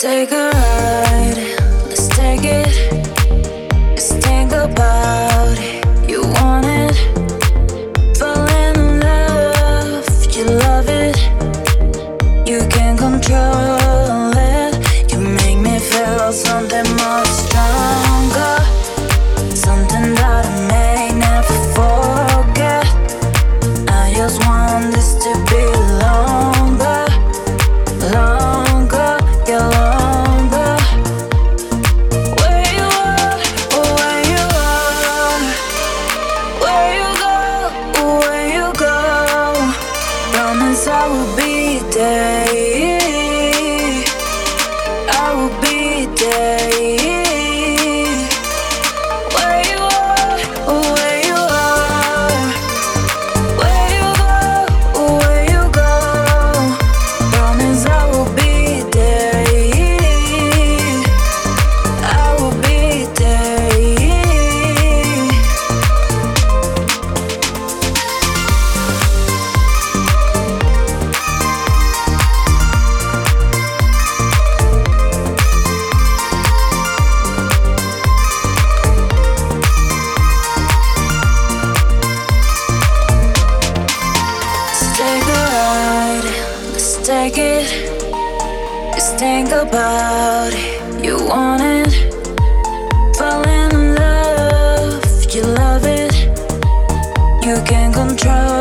take a ride. Let's take it. Let's think about. I will be there. take it. Just think about it. You want it. Fall in love. You love it. You can control.